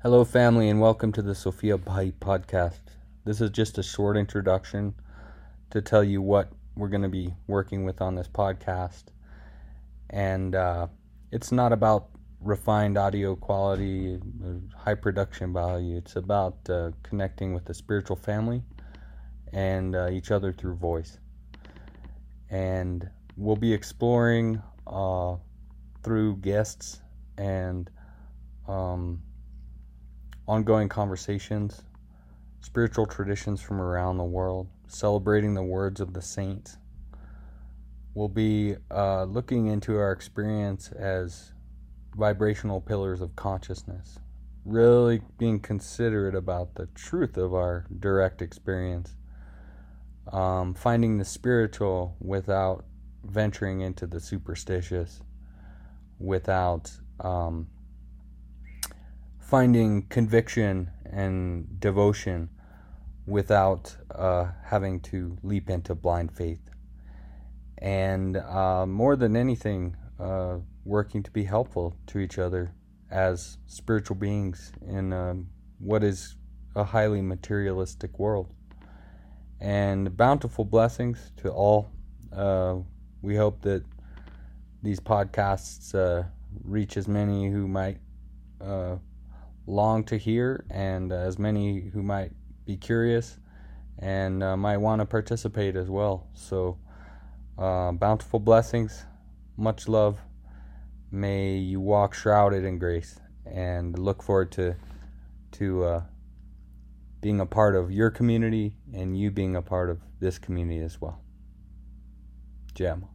Hello, family, and welcome to the Sophia Bhai podcast. This is just a short introduction to tell you what we're going to be working with on this podcast. And uh, it's not about refined audio quality, high production value. It's about uh, connecting with the spiritual family and uh, each other through voice. And we'll be exploring uh, through guests and um, ongoing conversations, spiritual traditions from around the world, celebrating the words of the saints. We'll be uh, looking into our experience as vibrational pillars of consciousness, really being considerate about the truth of our direct experience, um, finding the spiritual without venturing into the superstitious, without um, finding conviction and devotion without uh, having to leap into blind faith. And uh, more than anything, uh, working to be helpful to each other as spiritual beings in um, what is a highly materialistic world. And bountiful blessings to all. Uh, we hope that these podcasts uh, reach as many who might uh, long to hear and as many who might be curious and uh, might want to participate as well. So, uh, bountiful blessings, much love. May you walk shrouded in grace, and look forward to to uh, being a part of your community and you being a part of this community as well. Jam.